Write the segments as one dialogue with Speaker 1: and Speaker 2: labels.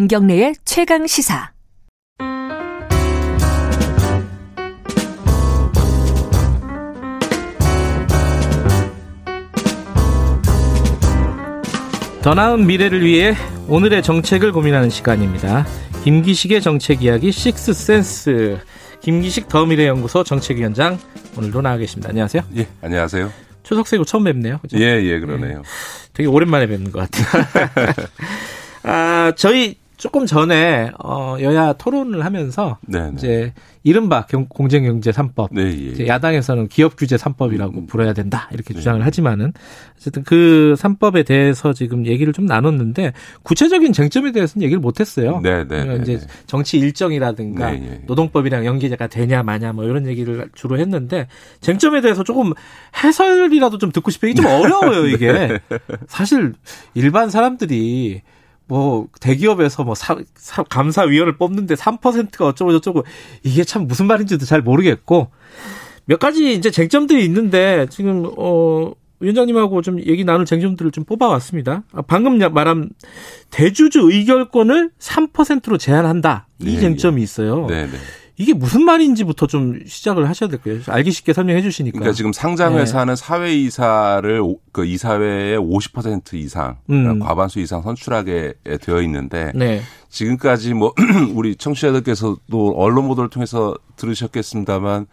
Speaker 1: 김경래의 최강 시사.
Speaker 2: 더 나은 미래를 위해 오늘의 정책을 고민하는 시간입니다. 김기식의 정책 이야기 식스센스. 김기식 더미래연구소 정책위원장 오늘도 나와 계십니다. 안녕하세요.
Speaker 3: 예, 안녕하세요.
Speaker 2: 추석 세고 처음 뵙네요.
Speaker 3: 그죠? 예, 예, 그러네요. 예,
Speaker 2: 되게 오랜만에 뵙는 것 같아요. 아, 저희 조금 전에 어 여야 토론을 하면서 네네. 네. 이제 이른바 공정경제 3법 네, 예. 야당에서는 기업 규제 3법이라고 음. 불어야 된다 이렇게 네. 주장을 하지만은 어쨌든 그 3법에 대해서 지금 얘기를 좀 나눴는데 구체적인 쟁점에 대해서는 얘기를 못 했어요. 네, 네. 그러니까 네, 이제 네. 정치 일정이라든가 네, 예. 노동법이랑 연계가 되냐 마냐 뭐 이런 얘기를 주로 했는데 쟁점에 대해서 조금 해설이라도 좀 듣고 싶어요. 이게 좀 어려워요, 이게. 사실 일반 사람들이 뭐 대기업에서 뭐 사, 사, 감사위원을 뽑는데 3%가 어쩌고 저쩌고 이게 참 무슨 말인지도 잘 모르겠고 몇 가지 이제 쟁점들이 있는데 지금 어 위원장님하고 좀 얘기 나눌 쟁점들을 좀 뽑아왔습니다. 아, 방금 말한 대주주 의결권을 3%로 제한한다 이 네, 쟁점이 있어요. 네, 네. 이게 무슨 말인지부터 좀 시작을 하셔야 될 거예요. 알기 쉽게 설명해 주시니까.
Speaker 3: 그러니까 지금 상장 회사는 네. 사회 이사를 그 이사회의 50% 이상 음. 과반수 이상 선출하게 되어 있는데 네. 지금까지 뭐 우리 청취자들께서도 언론 보도를 통해서 들으셨겠습니다만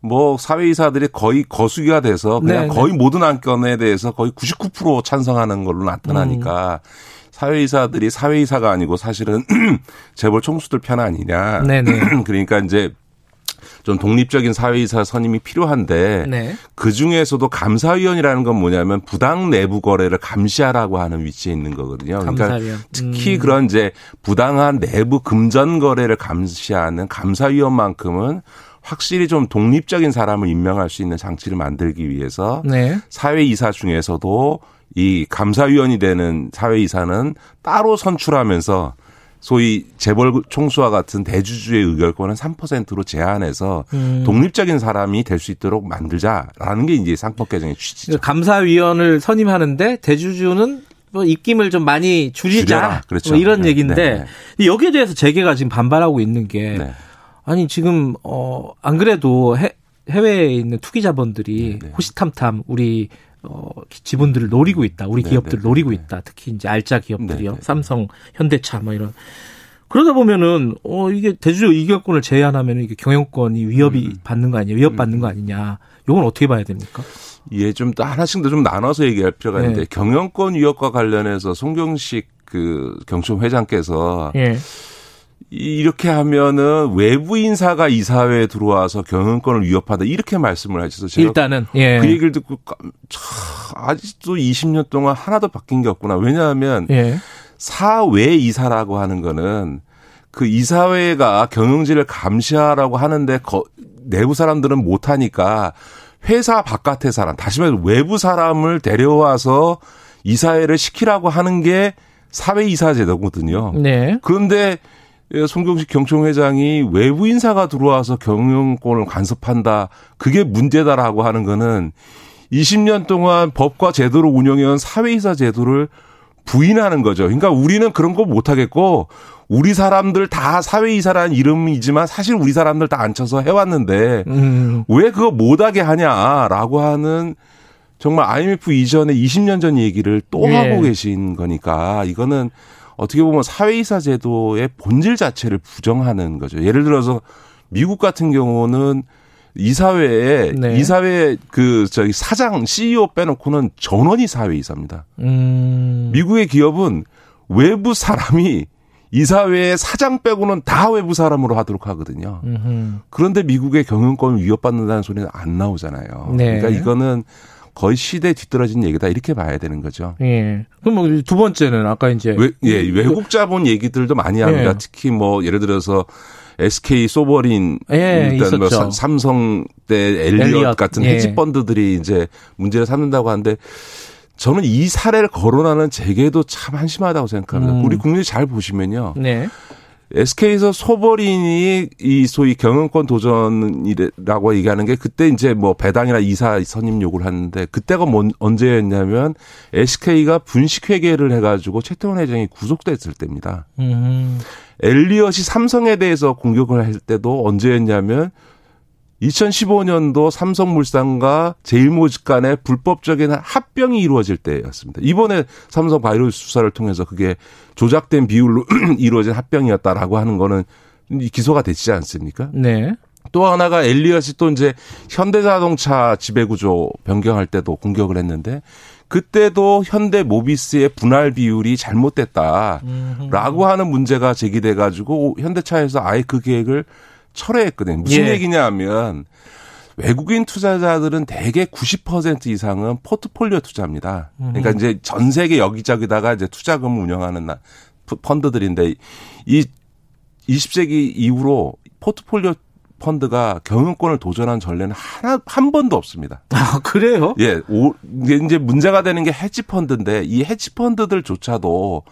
Speaker 3: 뭐 사회이사들이 거의 거수기가 돼서 그냥 네, 네. 거의 모든 안건에 대해서 거의 99% 찬성하는 걸로 나타나니까 음. 사회이사들이 사회이사가 아니고 사실은 재벌 총수들 편 아니냐. 네네. 그러니까 이제 좀 독립적인 사회이사 선임이 필요한데 네. 그 중에서도 감사위원이라는 건 뭐냐면 부당 내부 거래를 감시하라고 하는 위치에 있는 거거든요. 그러니까 감사위원. 특히 음. 그런 이제 부당한 내부 금전 거래를 감시하는 감사위원만큼은 확실히 좀 독립적인 사람을 임명할 수 있는 장치를 만들기 위해서 네. 사회이사 중에서도 이 감사위원이 되는 사회이사는 따로 선출하면서 소위 재벌 총수와 같은 대주주의 의결권은 3%로 제한해서 음. 독립적인 사람이 될 수 있도록 만들자라는 게 이제 상법 개정의 취지죠.
Speaker 2: 감사위원을 선임하는데 대주주는 뭐 입김을 좀 많이 줄이자 그렇죠. 뭐 이런 네. 얘기인데 네. 네. 여기에 대해서 재계가 지금 반발하고 있는 게 네. 아니 지금 어안 그래도 해, 해외에 있는 투기 자본들이 네, 네. 호시탐탐 우리 어, 지분들을 노리고 있다. 우리 네, 기업들을 네, 노리고 네. 있다. 특히 이제 알짜 기업들이요. 삼성, 현대차 뭐 이런. 그러다 보면은 어 이게 대주주 이격권을 제한하면 이게 경영권이 위협이 음. 받는 거 아니냐, 위협 받는 거 아니냐. 요건 어떻게 봐야 됩니까?
Speaker 3: 예, 좀 하나씩 더좀 나눠서 얘기할 필요가 있는데 네. 경영권 위협과 관련해서 송경식 그 경총 회장께서 예. 이렇게 하면은 외부 인사가 이사회에 들어와서 경영권을 위협한다 이렇게 말씀을 하셔서 제가
Speaker 2: 일단은 예.
Speaker 3: 그 얘기를 듣고 참 아직도 20년 동안 하나도 바뀐 게 없구나. 왜냐하면 예. 사외 이사라고 하는 거는 그 이사회가 경영진을 감시하라고 하는데 거, 내부 사람들은 못 하니까 회사 바깥의 사람, 다시 말해서 외부 사람을 데려와서 이사회를 시키라고 하는 게 사회 이사 제도거든요. 네. 그런데 예, 송경식 경총회장이 외부 인사가 들어와서 경영권을 간섭한다. 그게 문제다라고 하는 거는 20년 동안 법과 제도로 운영해온 사회이사 제도를 부인하는 거죠. 그러니까 우리는 그런 거 못하겠고 우리 사람들 다 사회이사라는 이름이지만 사실 우리 사람들 다 앉혀서 해왔는데 음. 왜 그거 못하게 하냐라고 하는 정말 IMF 이전에 20년 전 얘기를 또 예. 하고 계신 거니까 이거는 어떻게 보면 사회이사 제도의 본질 자체를 부정하는 거죠. 예를 들어서 미국 같은 경우는 이사회에 네. 이사회 그 저기 사장 CEO 빼놓고는 전원이 사회이사입니다. 음. 미국의 기업은 외부 사람이 이사회의 사장 빼고는 다 외부 사람으로 하도록 하거든요. 음흠. 그런데 미국의 경영권을 위협받는다는 소리는 안 나오잖아요. 네. 그러니까 이거는 거의 시대에 뒤떨어진 얘기다 이렇게 봐야 되는 거죠.
Speaker 2: 예. 그럼 뭐 두 번째는 아까 이제
Speaker 3: 외, 예 외국 자본 얘기들도 많이 합니다. 예. 특히 뭐 예를 들어서 SK 소버린 예, 일단 뭐. 뭐 삼성 때 엘리엇, 엘리엇. 같은 예. 헤지 펀드들이 이제 문제를 삼는다고 하는데 저는 이 사례를 거론하는 재계도 참 한심하다고 생각합니다. 음. 우리 국민이 잘 보시면요. 네. SK에서 소벌인이 이 소위 경영권 도전이라고 얘기하는 게 그때 이제 뭐 배당이나 이사 선임 요구를 하는데 그때가 뭔 언제였냐면 SK가 분식 회계를 해가지고 최태원 회장이 구속됐을 때입니다. 음. 엘리엇이 삼성에 대해서 공격을 할 때도 언제였냐면 2015년도 삼성물산과 제일모직 간의 불법적인 합병이 이루어질 때였습니다. 이번에 삼성 바이오스 수사를 통해서 그게 조작된 비율로 이루어진 합병이었다라고 하는 거는 기소가 되지 않습니까?
Speaker 2: 네.
Speaker 3: 또 하나가 엘리엇이 또 이제 현대자동차 지배구조 변경할 때도 공격을 했는데 그때도 현대 모비스의 분할 비율이 잘못됐다라고 하는 문제가 제기돼 가지고 현대차에서 아예 그 계획을 철회했거든요. 무슨 예. 얘기냐면 외국인 투자자들은 대개 90% 이상은 포트폴리오 투자입니다. 그러니까 이제 전 세계 여기저기다가 이제 투자금을 운영하는 펀드들인데 이 20세기 이후로 포트폴리오 펀드가 경영권을 도전한 전례는 하나 한 번도 없습니다.
Speaker 2: 아 그래요?
Speaker 3: 예, 오, 이제 문제가 되는 게 헤지 펀드인데 이 헤지 펀드들조차도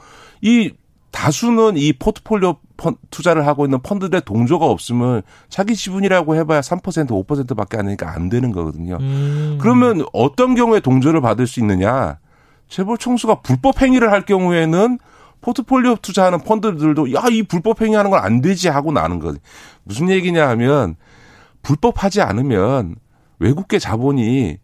Speaker 3: 이 다수는 이 포트폴리오 펀, 투자를 하고 있는 펀드들의 동조가 없으면 자기 지분이라고 해봐야 3% 5%밖에 안 되니까 안 되는 거거든요. 음. 그러면 어떤 경우에 동조를 받을 수 있느냐? 재벌 총수가 불법 행위를 할 경우에는 포트폴리오 투자하는 펀드들도 야 이 불법 행위하는 건 안 되지 하고 나는 거지. 무슨 얘기냐 하면 불법하지 않으면 외국계 자본이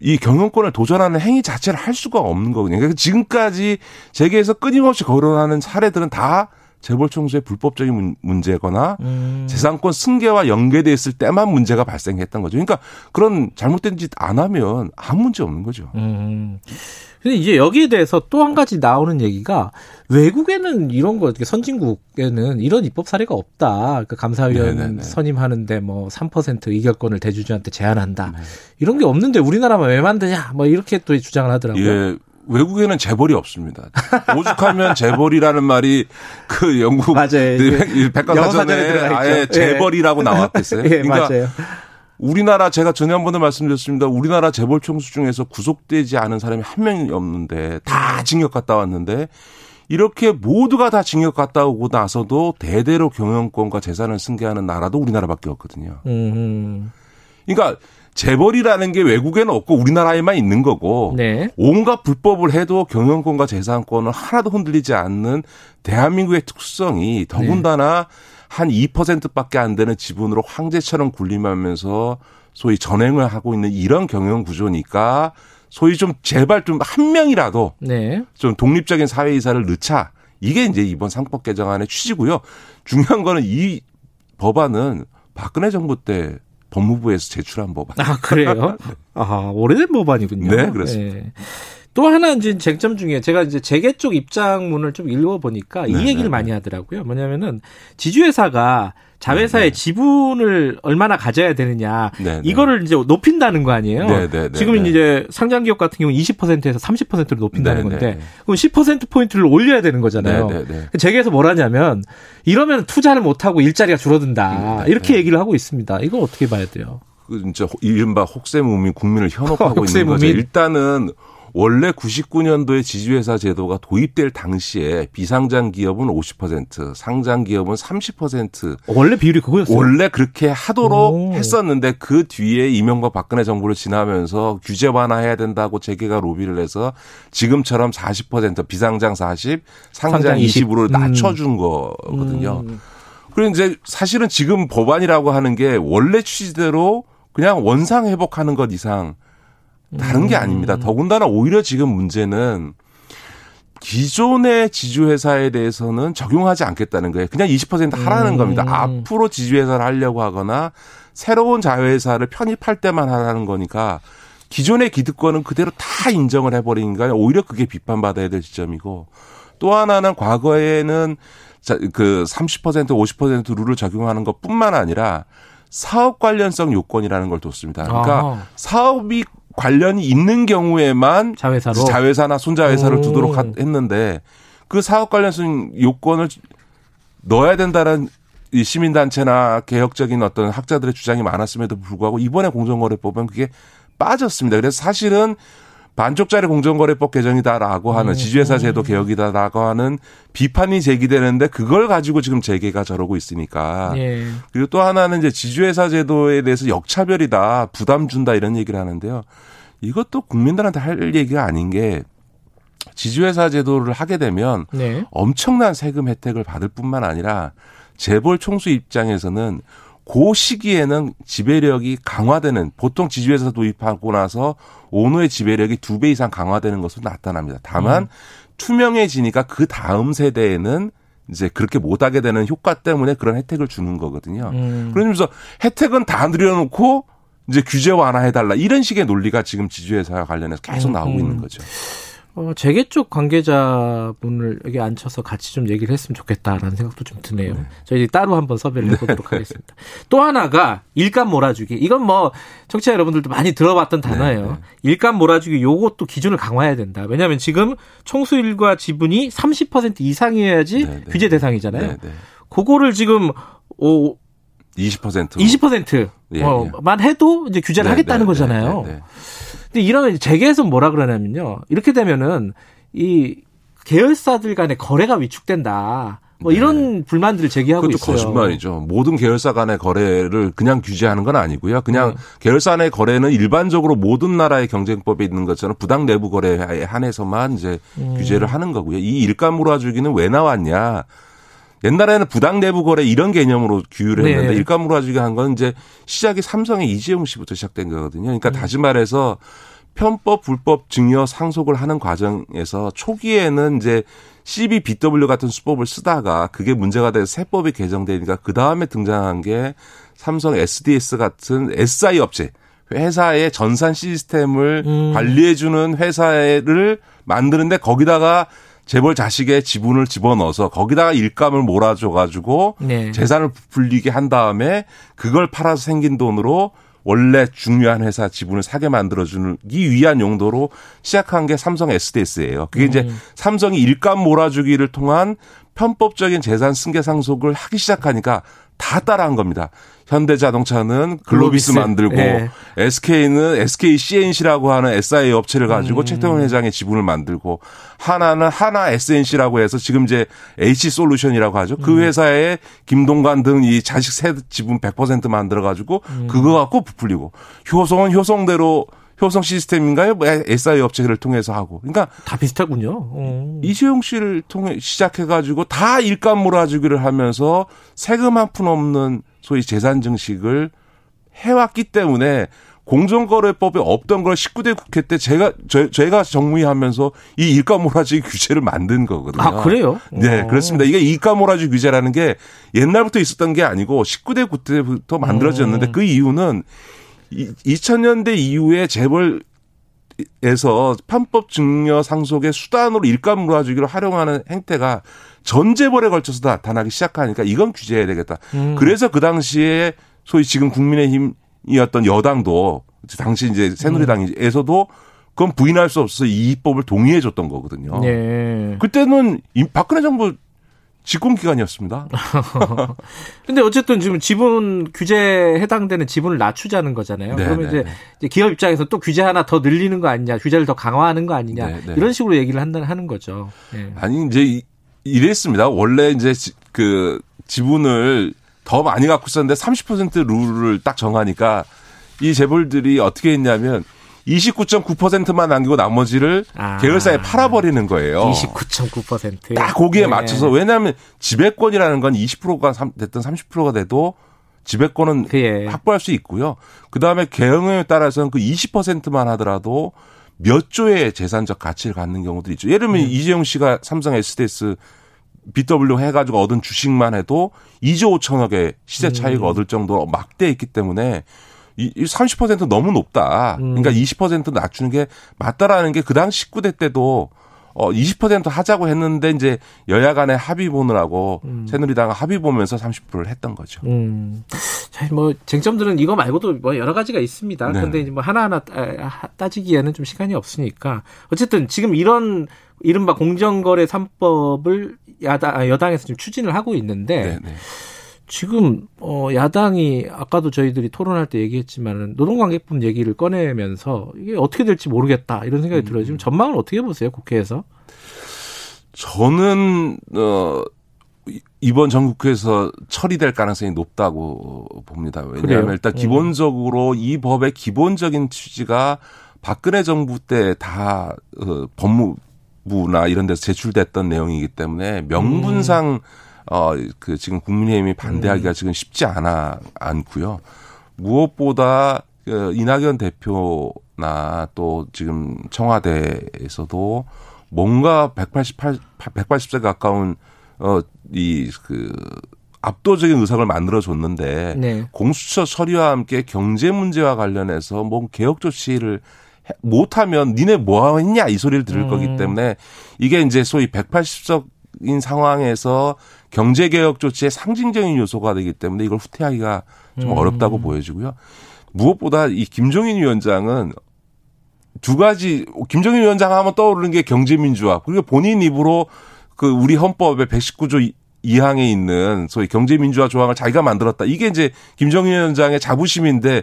Speaker 3: 이 경영권을 도전하는 행위 자체를 할 수가 없는 거거든요. 그러니까 지금까지 세계에서 끊임없이 거론하는 사례들은 다 재벌 총수의 불법적인 문제거나 음. 재산권 승계와 연계돼 있을 때만 문제가 발생했던 거죠. 그러니까 그런 잘못된 짓 안 하면 아무 문제 없는 거죠. 음.
Speaker 2: 근데 이제 여기에 대해서 또 한 가지 나오는 얘기가 외국에는 이런 거 선진국에는 이런 입법 사례가 없다. 그 감사위원 네네네. 선임하는데 뭐 3% 의결권을 대주주한테 제한한다. 네. 이런 게 없는데 우리나라만 왜 만드냐? 뭐 이렇게 또 주장을 하더라고요.
Speaker 3: 예. 외국에는 재벌이 없습니다. 오죽하면 재벌이라는 말이 그 영국. 그 백과사전에 아예 예. 재벌이라고 나왔겠어요.
Speaker 2: 예, 그러니까 맞아요.
Speaker 3: 우리나라 제가 전에 한 번도 말씀드렸습니다. 우리나라 재벌 총수 중에서 구속되지 않은 사람이 한 명이 없는데 다 징역 갔다 왔는데 이렇게 모두가 다 징역 갔다 오고 나서도 대대로 경영권과 재산을 승계하는 나라도 우리나라밖에 없거든요. 음. 그러니까 재벌이라는 게 외국에는 없고 우리나라에만 있는 거고 네. 온갖 불법을 해도 경영권과 재산권을 하나도 흔들리지 않는 대한민국의 특성이 더군다나 네. 한 2%밖에 안 되는 지분으로 황제처럼 군림하면서 소위 전행을 하고 있는 이런 경영 구조니까 소위 좀 제발 좀 한 명이라도 네. 좀 독립적인 사회 이사를 넣자. 이게 이제 이번 상법 개정안의 취지고요. 중요한 거는 이 법안은 박근혜 정부 때 법무부에서 제출한 법안.
Speaker 2: 아, 그래요? 네. 아, 오래된 법안이군요.
Speaker 3: 네, 그렇습니다. 네.
Speaker 2: 또 하나 이제 쟁점 중에 제가 이제 재계 쪽 입장문을 좀 읽어보니까 이 네, 얘기를 네, 많이 네. 하더라고요. 뭐냐면은 지주회사가 자회사의 네. 지분을 얼마나 가져야 되느냐 네, 이거를 이제 높인다는 거 아니에요. 네, 지금 이제 상장 기업 같은 경우 는 20%에서 30%로 높인다는 건데 그럼 10% 포인트를 올려야 되는 거잖아요. 재계에서 뭘 하냐면 이러면 투자를 못 하고 일자리가 줄어든다 이렇게 얘기를 하고 있습니다. 이거 어떻게 봐야 돼요?
Speaker 3: 그 진짜 이른바 혹세무민 국민을 현혹하고 있는 거죠. 일단은 원래 99년도에 지주회사 제도가 도입될 당시에 비상장 기업은 50%, 상장 기업은 30%.
Speaker 2: 원래 비율이 그거였어요?
Speaker 3: 원래 그렇게 하도록 오. 했었는데 그 뒤에 이명박 박근혜 정부를 지나면서 규제 완화해야 된다고 재계가 로비를 해서 지금처럼 40% 비상장 40, 상장, 상장 20으로 음. 낮춰준 거거든요. 음. 그리고 이제 사실은 지금 법안이라고 하는 게 원래 취지대로 그냥 원상 회복하는 것 이상 다른 게 아닙니다. 더군다나 오히려 지금 문제는 기존의 지주회사에 대해서는 적용하지 않겠다는 거예요. 그냥 20% 하라는 음. 겁니다. 앞으로 지주회사를 하려고 하거나 새로운 자회사를 편입할 때만 하라는 거니까 기존의 기득권은 그대로 다 인정을 해버리니까 오히려 그게 비판받아야 될 지점이고 또 하나는 과거에는 그 30% 50% 룰을 적용하는 것 뿐만 아니라 사업 관련성 요건이라는 걸 뒀습니다. 그러니까 아. 사업이 관련이 있는 경우에만
Speaker 2: 자회사로
Speaker 3: 자회사나 손자회사를 오. 두도록 했는데 그 사업 관련성 요건을 넣어야 된다는 이 시민단체나 개혁적인 어떤 학자들의 주장이 많았음에도 불구하고 이번에 공정거래법은 그게 빠졌습니다. 그래서 사실은 반쪽짜리 공정거래법 개정이다라고 하는 음. 지주회사 제도 개혁이다라고 하는 비판이 제기되는데 그걸 가지고 지금 재계가 저러고 있으니까. 예. 그리고 또 하나는 이제 지주회사 제도에 대해서 역차별이다, 부담 준다 이런 얘기를 하는데요. 이것도 국민들한테 할 얘기가 아닌 게 지주회사 제도를 하게 되면 네. 엄청난 세금 혜택을 받을 뿐만 아니라 재벌 총수 입장에서는 그 시기에는 지배력이 강화되는 보통 지주회사 도입하고 나서 오노의 지배력이 두 배 이상 강화되는 것으로 나타납니다. 다만 음. 투명해지니까 그 다음 세대에는 이제 그렇게 못하게 되는 효과 때문에 그런 혜택을 주는 거거든요. 음. 그러면서 혜택은 다 늘려놓고 이제 규제 완화해달라 이런 식의 논리가 지금 지주회사와 관련해서 계속 나오고 음. 있는 거죠.
Speaker 2: 어, 재계 쪽 관계자분을 여기 앉혀서 같이 좀 얘기를 했으면 좋겠다라는 생각도 좀 드네요. 네. 저희 따로 한번 섭외를 네. 해보도록 네. 하겠습니다. 또 하나가 일감 몰아주기. 이건 뭐 청취자 여러분들도 많이 들어봤던 네, 단어예요. 네. 일감 몰아주기 요것도 기준을 강화해야 된다. 왜냐하면 지금 총수일과 지분이 30% 이상이어야지 네, 규제 대상이잖아요. 그거를 지금 오
Speaker 3: 20%
Speaker 2: 20%만 예, 예. 해도 이제 규제를 하겠다는 거잖아요. 근데 이러면 재계에서 뭐라 그러냐면요. 이렇게 되면은 이 계열사들 간의 거래가 위축된다. 뭐 네. 이런 불만들을 제기하고
Speaker 3: 그것도
Speaker 2: 있어요.
Speaker 3: 거짓말이죠. 모든 계열사 간의 거래를 그냥 규제하는 건 아니고요. 그냥 네. 계열사 내 거래는 일반적으로 모든 나라의 경쟁법에 있는 것처럼 부당 내부 거래에 한해서만 이제 음. 규제를 하는 거고요. 이 일감 몰아주기는 왜 나왔냐? 옛날에는 부당 내부 거래 이런 개념으로 규율을 했는데 네. 일감 몰아주기 한건 이제 시작이 삼성의 이재용 씨부터 시작된 거거든요. 그러니까 음. 다시 말해서 편법 불법 증여 상속을 하는 과정에서 초기에는 이제 CBBW 같은 수법을 쓰다가 그게 문제가 돼서 세법이 개정되니까 그 다음에 등장한 게 삼성 SDS 같은 SI 업체 회사의 전산 시스템을 음. 관리해주는 회사를 만드는데 거기다가 재벌 자식의 지분을 집어넣어서 거기다가 일감을 몰아줘가지고 네. 재산을 부풀리게 한 다음에 그걸 팔아서 생긴 돈으로 원래 중요한 회사 지분을 사게 만들어주기 위한 용도로 시작한 게 삼성 SDS예요. 그게 음. 이제 삼성이 일감 몰아주기를 통한 편법적인 재산 승계 상속을 하기 시작하니까 다 따라한 겁니다. 현대자동차는 글로비스, 글로비스. 만들고 네. SK는 SK CNC라고 하는 SI 업체를 가지고 음. 최태원 회장의 지분을 만들고 하나는 하나 SNC라고 해서 지금 이제 H 솔루션이라고 하죠. 그 음. 회사에 김동관 등 이 자식 세 지분 100% 만들어 가지고 음. 그거 갖고 부풀리고 효성은 효성대로 효성 시스템인가요? 뭐 SI 업체를 통해서 하고. 그러니까
Speaker 2: 다 비슷하군요. 어.
Speaker 3: 이재용 씨를 통해 시작해 가지고 다 일감 몰아주기를 하면서 세금 한 푼 없는 소위 재산 증식을 해왔기 때문에 공정거래법에 없던 걸 19대 국회 때 제가 저, 제가 정무위하면서 이 일가 몰아주기 규제를 만든 거거든요.
Speaker 2: 아 그래요?
Speaker 3: 네, 오. 그렇습니다. 이게 일가 몰아주기 규제라는 게 옛날부터 있었던 게 아니고 19대 국회 때부터 만들어졌는데 음. 그 이유는 2000년대 이후에 재벌 에서 편법 증여 상속의 수단으로 일감 몰아주기를 활용하는 행태가 전 재벌에 걸쳐서 나타나기 시작하니까 이건 규제해야 되겠다. 음. 그래서 그 당시에 소위 지금 국민의힘이었던 여당도 당시 이제 새누리당에서도 그건 부인할 수 없어서 이 입법을 동의해 줬던 거거든요. 네. 그때는 박근혜 정부 집권 기간이었습니다.
Speaker 2: 근데 어쨌든 지금 지분 규제에 해당되는 지분을 낮추자는 거잖아요. 네, 그러면 네, 이제, 네. 이제, 기업 입장에서 또 규제 하나 더 늘리는 거 아니냐, 규제를 더 강화하는 거 아니냐 네, 네. 이런 식으로 얘기를 한다는 하는 거죠.
Speaker 3: 네. 아니 이제 이랬습니다. 원래 이제 그 지분을 더 많이 갖고 있었는데 30% 룰을 딱 정하니까 이 재벌들이 어떻게 했냐면 29.9%만 남기고 나머지를 아. 계열사에 팔아버리는 거예요.
Speaker 2: 29.9%.
Speaker 3: 딱 거기에 네. 맞춰서 왜냐하면 지배권이라는 건 20%가 됐든 30%가 돼도 지배권은 그예. 확보할 수 있고요. 그 다음에 개혁에 따라서는 그 20%만 하더라도 몇 조의 재산적 가치를 갖는 경우도 있죠. 예를 들면 음. 이재용 씨가 삼성 SDS BW 해가지고 얻은 주식만 해도 2조 5천억의 시세 차익을 음. 얻을 정도로 막대했기 때문에 이30% 너무 높다. 음. 그러니까 20% 낮추는 게 맞다라는 게 그 당시 19대 때도 어, 20% 하자고 했는데 이제 여야 간의 합의 보느라고 음. 새누리당 합의 보면서 30%를 했던 거죠. 음.
Speaker 2: 자, 뭐 쟁점들은 이거 말고도 뭐 여러 가지가 있습니다. 네. 근데 뭐 하나하나 따지기에는 좀 시간이 없으니까 어쨌든 지금 이런 이른바 공정거래 3법을 야당 여당에서 좀 추진을 하고 있는데 네, 네. 지금 어 야당이 아까도 저희들이 토론할 때 얘기했지만은 노동관계법 얘기를 꺼내면서 이게 어떻게 될지 모르겠다 이런 생각이 음. 들어요. 지금 전망을 어떻게 보세요 국회에서?
Speaker 3: 저는 어 이번 전국회에서 처리될 가능성이 높다고 봅니다. 왜냐하면 그래요? 일단 음. 기본적으로 이 법의 기본적인 취지가 박근혜 정부 때 다 어, 법무부나 이런 데서 제출됐던 내용이기 때문에 명분상 음. 어 그 지금 국민의힘이 반대하기가 음. 지금 쉽지 않아 않고요. 무엇보다 그 이낙연 대표나 또 지금 청와대에서도 뭔가 188 180세 가까운 어이 그 압도적인 의석을 만들어 줬는데 네. 공수처 처리와 함께 경제 문제와 관련해서 뭐 개혁 조치를 못하면 니네 뭐 했냐 이 소리를 들을 음. 거기 때문에 이게 이제 소위 180석 인 상황에서 경제 개혁 조치의 상징적인 요소가 되기 때문에 이걸 후퇴하기가 좀 음. 어렵다고 보여지고요. 무엇보다 이 김종인 위원장은 두 가지 김종인 위원장 하면 떠오르는 게 경제민주화 그리고 본인 입으로 그 우리 헌법의 119조 2항에 있는 소위 경제민주화 조항을 자기가 만들었다. 이게 이제 김정인 위원장의 자부심인데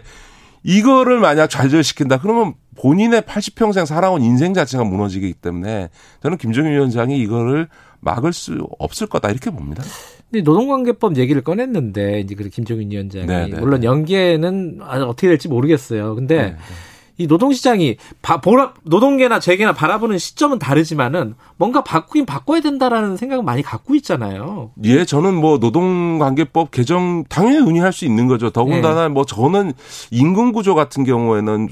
Speaker 3: 이거를 만약 좌절시킨다 그러면 본인의 80평생 살아온 인생 자체가 무너지기 때문에 저는 김정인 위원장이 이거를 막을 수 없을 거다 이렇게 봅니다.
Speaker 2: 근데 노동관계법 얘기를 꺼냈는데 이제 그 김정인 위원장이 네네. 네, 물론 네. 연계는 어떻게 될지 모르겠어요. 근데 네네. 네. 이 노동시장이 바, 보라, 노동계나 재계나 바라보는 시점은 다르지만은 뭔가 바꾸긴 바꿔야 된다라는 생각은 많이 갖고 있잖아요.
Speaker 3: 예, 저는 뭐 노동관계법 개정 당연히 논의할 수 있는 거죠. 더군다나 네. 뭐 저는 임금구조 같은 경우에는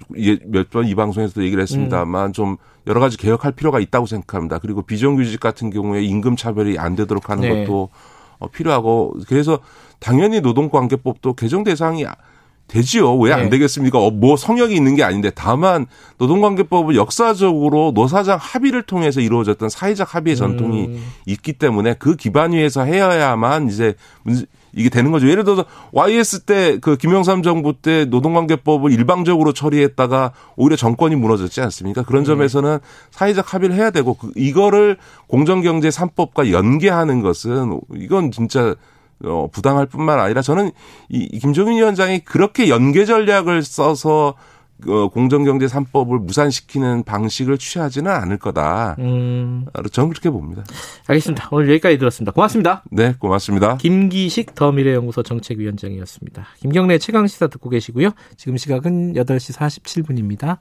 Speaker 3: 몇번 이 방송에서도 얘기를 했습니다만 음. 좀 여러 가지 개혁할 필요가 있다고 생각합니다. 그리고 비정규직 같은 경우에 임금 차별이 안 되도록 하는 네. 것도 어, 필요하고 그래서 당연히 노동관계법도 개정 대상이 되지요. 왜안 네. 되겠습니까? 어, 뭐 성역이 있는 게 아닌데 다만 노동관계법은 역사적으로 노사장 합의를 통해서 이루어졌던 사회적 합의의 전통이 음. 있기 때문에 그 기반 위에서 해야만 이제 이게 되는 거죠. 예를 들어서 YS 때 그 김영삼 정부 때 노동관계법을 일방적으로 처리했다가 오히려 정권이 무너졌지 않습니까? 그런 네. 점에서는 사회적 합의를 해야 되고 그 이거를 공정경제 3법과 연계하는 것은 이건 진짜 어, 부당할 뿐만 아니라 저는 이 김종인 위원장이 그렇게 연계 전략을 써서 어, 공정경제 3법을 무산시키는 방식을 취하지는 않을 거다. 음. 저는 그렇게 봅니다.
Speaker 2: 알겠습니다. 오늘 여기까지 들었습니다. 고맙습니다.
Speaker 3: 네, 고맙습니다.
Speaker 2: 김기식 더미래연구소 정책위원장이었습니다. 김경래 최강시사 듣고 계시고요. 지금 시각은 8시 47분입니다.